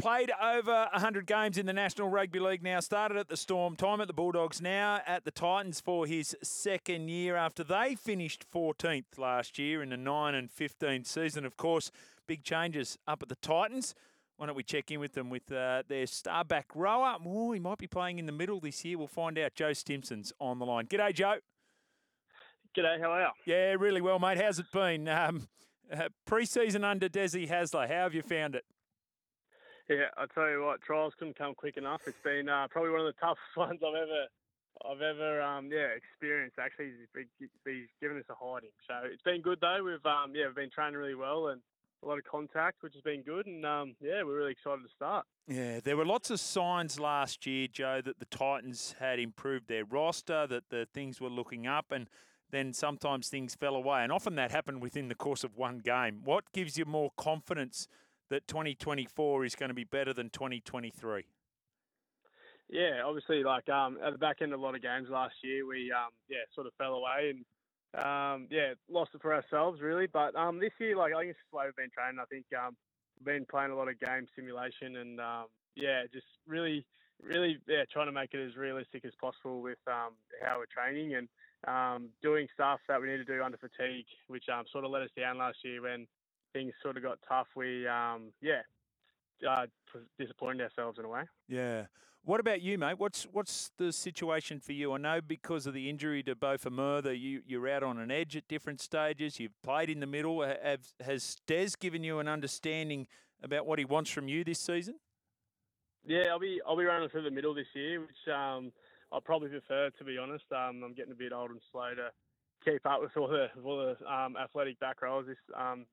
played over 100 games in the National Rugby League now. Started at the Storm, time at the Bulldogs, now at the Titans for his second year after they finished 14th last year in the 9 and 15 season. Of course, big changes up at the Titans. Why don't we check in with them with uh, their star back rower? Oh, he might be playing in the middle this year. We'll find out. Joe Stimson's on the line. G'day, Joe. G'day, how are you? Yeah, really well, mate. How's it been? Um, uh, pre-season under Desi Hasler, how have you found it? Yeah, I tell you what, trials couldn't come quick enough. It's been uh, probably one of the toughest ones I've ever, I've ever, um, yeah, experienced. Actually, he's, he's given us a hiding. So it's been good though. We've, um, yeah, we've been training really well and a lot of contact, which has been good. And um, yeah, we're really excited to start. Yeah, there were lots of signs last year, Joe, that the Titans had improved their roster, that the things were looking up, and then sometimes things fell away. And often that happened within the course of one game. What gives you more confidence that 2024 is going to be better than 2023? Yeah, obviously, like um, at the back end of a lot of games last year, we um, yeah sort of fell away and um, yeah lost it for ourselves really. But um, this year, like I think it's the way we've been training. I think um, we've been playing a lot of game simulation and um, yeah, just really, really yeah trying to make it as realistic as possible with um, how we're training and um, doing stuff that we need to do under fatigue, which um, sort of let us down last year when things sort of got tough, we um, yeah uh, disappointed ourselves in a way. Yeah. What about you, mate? What's what's the situation for you? I know because of the injury to Beau Fermor that you you're out on an edge at different stages. You've played in the middle. Have, has Des given you an understanding about what he wants from you this season? Yeah, I'll be I'll be running through the middle this year, which um, I probably prefer to be honest. Um, I'm getting a bit old and slow to keep up with all the all the um, athletic back rows this um,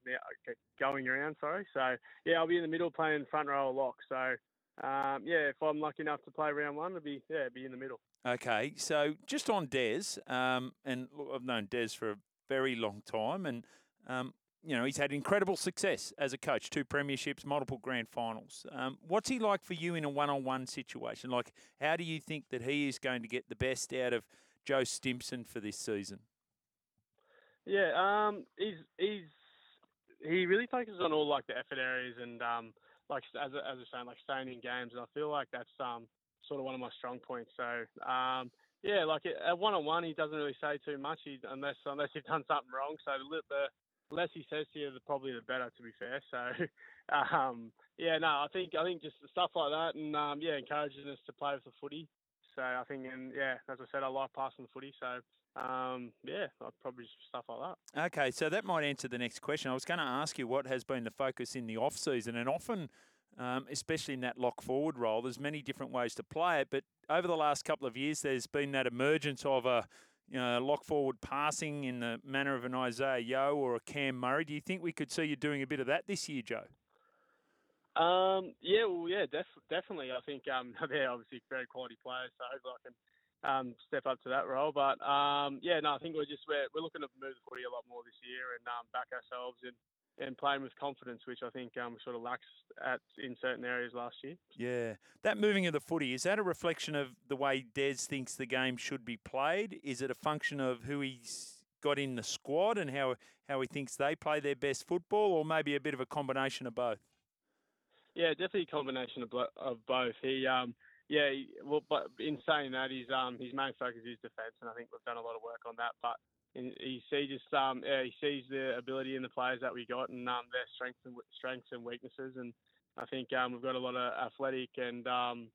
going around. Sorry, so yeah, I'll be in the middle playing front row lock. So um, yeah, if I'm lucky enough to play round one, it'll be yeah, be in the middle. Okay, so just on Des, um, and look, I've known Des for a very long time, and um, you know he's had incredible success as a coach, two premierships, multiple grand finals. Um, what's he like for you in a one-on-one situation? Like, how do you think that he is going to get the best out of Joe Stimson for this season? Yeah, um, he's he's he really focuses on all like the effort areas and um, like as as I saying, like staying in games, and I feel like that's um sort of one of my strong points. So um, yeah, like at one on one, he doesn't really say too much, he, unless unless you've done something wrong. So the, the less he says to you, the probably the better. To be fair, so um, yeah, no, I think I think just stuff like that, and um, yeah, encouraging us to play with the footy. So I think, and yeah, as I said, I like passing the footy. So um, yeah, I'd probably stuff like that. Okay, so that might answer the next question. I was going to ask you what has been the focus in the off season, and often, um, especially in that lock forward role, there's many different ways to play it. But over the last couple of years, there's been that emergence of a you know, lock forward passing in the manner of an Isaiah Yeo or a Cam Murray. Do you think we could see you doing a bit of that this year, Joe? Um, yeah, well, yeah, def- definitely. I think um, they're obviously very quality players, so hopefully I can um, step up to that role. But um, yeah, no, I think we're just we're, we're looking to move the footy a lot more this year and um, back ourselves and, and playing with confidence, which I think um, sort of lacks at in certain areas last year. Yeah, that moving of the footy is that a reflection of the way Des thinks the game should be played? Is it a function of who he's got in the squad and how how he thinks they play their best football, or maybe a bit of a combination of both? Yeah, definitely a combination of, of both. He um, yeah, well, but in saying that, his um his main focus is defence, and I think we've done a lot of work on that. But he sees just um yeah, he sees the ability in the players that we got and um their strengths and strengths and weaknesses, and I think um we've got a lot of athletic and um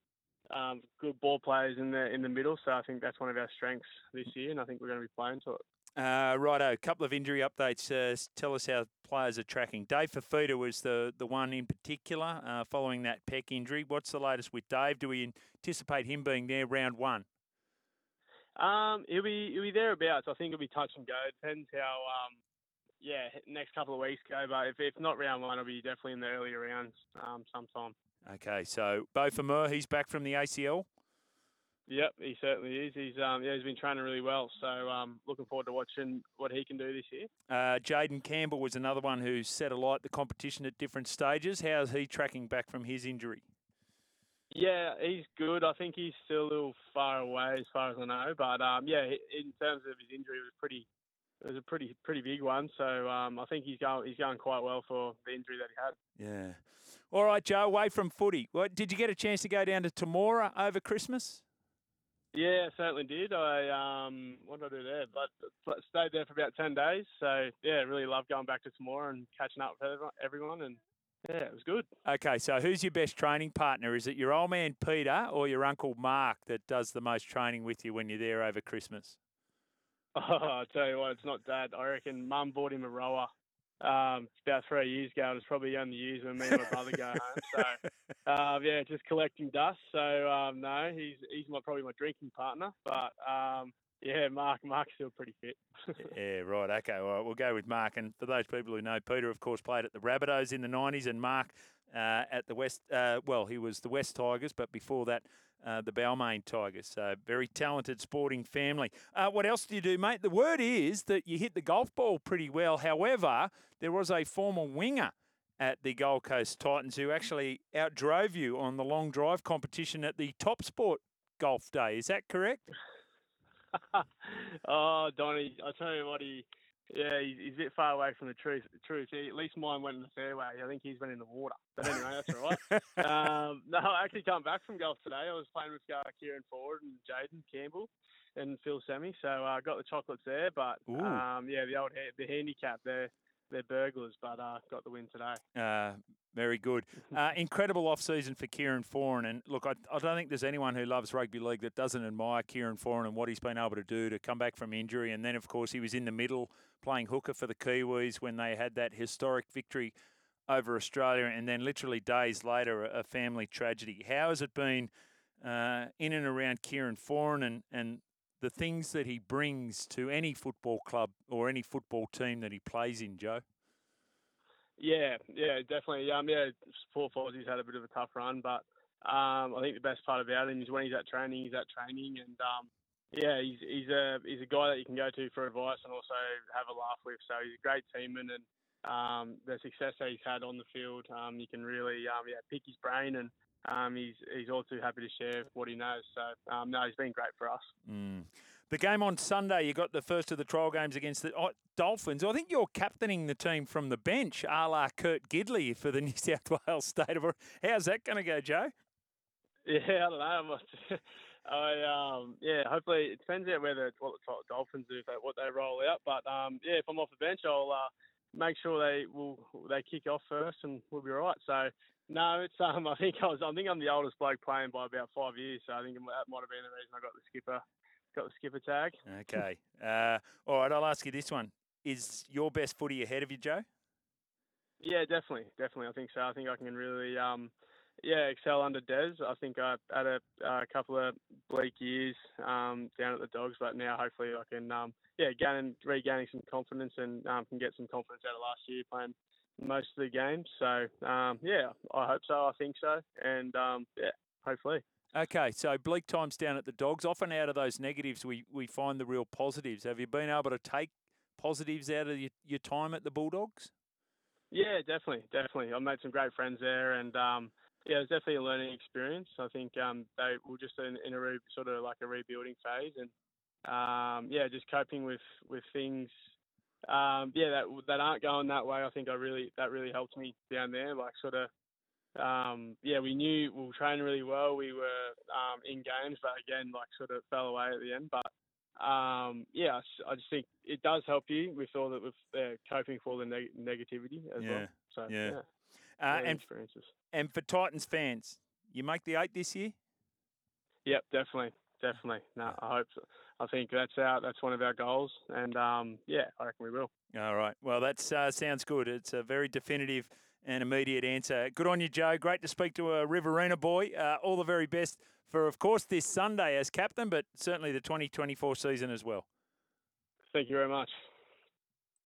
um good ball players in the in the middle. So I think that's one of our strengths this year, and I think we're going to be playing to it. Uh, righto, a couple of injury updates. Uh, tell us how players are tracking. Dave Fifita was the, the one in particular uh, following that pec injury. What's the latest with Dave? Do we anticipate him being there round one? Um, he'll be he'll be thereabouts. I think he'll be touch and go. Depends how um, yeah, next couple of weeks go. But if, if not round one, he'll be definitely in the earlier rounds um, sometime. Okay, so Beau Fermor, he's back from the ACL. Yep, he certainly is. He's um, yeah, he's been training really well. So um, looking forward to watching what he can do this year. Uh, Jayden Campbell was another one who set alight the competition at different stages. How's he tracking back from his injury? Yeah, he's good. I think he's still a little far away as far as I know. But um, yeah, in terms of his injury, it was pretty. It was a pretty pretty big one. So um, I think he's going he's going quite well for the injury that he had. Yeah. All right, Joe. Away from footy, what, did you get a chance to go down to Temora over Christmas? Yeah, certainly did. I um, what did I do there? But, stayed there for about ten days. So yeah, really loved going back to Temora and catching up with everyone. And yeah, it was good. Okay, so who's your best training partner? Is it your old man Peter or your uncle Mark that does the most training with you when you're there over Christmas? Oh, I tell you what, it's not Dad. I reckon Mum bought him a rower. Um, about three years ago. It was probably only used when me and my brother go home. So, uh, yeah, just collecting dust. So, um, no, he's he's my probably my drinking partner. But um, yeah, Mark Mark's still pretty fit. yeah, right. Okay, all right. We'll go with Mark. And for those people who know, Peter, of course, played at the Rabbitohs in the '90s, and Mark uh, at the West. Uh, well, he was the West Tigers, but before that, uh, the Balmain Tigers. So very talented sporting family. Uh, what else do you do, mate? The word is that you hit the golf ball pretty well. However, there was a former winger at the Gold Coast Titans who actually outdrove you on the long drive competition at the Top Sport Golf Day. Is that correct? oh, Donny, I tell you what, he yeah, he's, a bit far away from the truth. Truth. At least mine went in the fairway. I think he's went in the water. But anyway, that's all right. um, no, I actually come back from golf today. I was playing with uh, Kieran Foran and Jayden Campbell and Phil Sami. So I uh, got the chocolates there. But um, yeah, the old the handicap there they're burglars, but uh, got the win today. Uh, very good. Uh, incredible off season for Kieran Foran. And look, I, I, don't think there's anyone who loves rugby league that doesn't admire Kieran Foran and what he's been able to do to come back from injury. And then, of course, he was in the middle playing hooker for the Kiwis when they had that historic victory over Australia. And then, literally days later, a family tragedy. How has it been uh, in and around Kieran Foran and, and the things that he brings to any football club or any football team that he plays in, Joe? Yeah, yeah, definitely. Um, yeah, Paul Fozzie's had a bit of a tough run, but um, I think the best part about him is when he's at training, he's at training, and um, yeah, he's he's a he's a guy that you can go to for advice and also have a laugh with. So he's a great teamman, and um, the success that he's had on the field, um, you can really um, yeah pick his brain, and um, he's he's all too happy to share what he knows. So um, no, he's been great for us. Mm. The game on Sunday, you got the first of the trial games against the oh, Dolphins. I think you're captaining the team from the bench, a la Kurt Gidley for the New South Wales State of. How's that going to go, Joe? Yeah, I don't know. I um yeah, hopefully it depends out whether it's what the Dolphins do, if they, what they roll out. But um yeah, if I'm off the bench, I'll uh, make sure they will they kick off first and we'll be all right. So no, it's um I think I was I think I'm the oldest bloke playing by about five years, so I think that might have been the reason I got the skipper got the skipper tag. Okay. Uh, all right, I'll ask you this one: Is your best footy ahead of you, Joe? Yeah, definitely, definitely. I think so. I think I can really um yeah, excel under Des. I think I had a, a couple of bleak years um, down at the Dogs, but now hopefully I can, um, yeah, gain and regaining some confidence and um, can get some confidence out of last year playing most of the games. So um, yeah, I hope so. I think so, and um, yeah, hopefully. Okay, so bleak times down at the Dogs. Often out of those negatives, we, we find the real positives. Have you been able to take positives out of your, your time at the Bulldogs? Yeah, definitely, definitely. I made some great friends there, and um, yeah, it was definitely a learning experience. I think um, they were just in, in a re, sort of like a rebuilding phase, and um, yeah, just coping with with things. Um, yeah, that that aren't going that way. I think I really that really helped me down there. Like sort of, um, yeah, we knew we were training really well. We were um, in games, but again, like sort of fell away at the end. But um, yeah, I just think it does help you with all that with uh, coping for all the neg- negativity as yeah. well. So yeah. yeah. Uh, and, experiences. and for Titans fans, you make the eight this year? Yep, definitely, definitely. No, I hope. So. I think that's our that's one of our goals, and um, yeah, I reckon we will. All right. Well, that uh, sounds good. It's a very definitive and immediate answer. Good on you, Joe. Great to speak to a Riverina boy. Uh, all the very best for, of course, this Sunday as captain, but certainly the 2024 season as well. Thank you very much.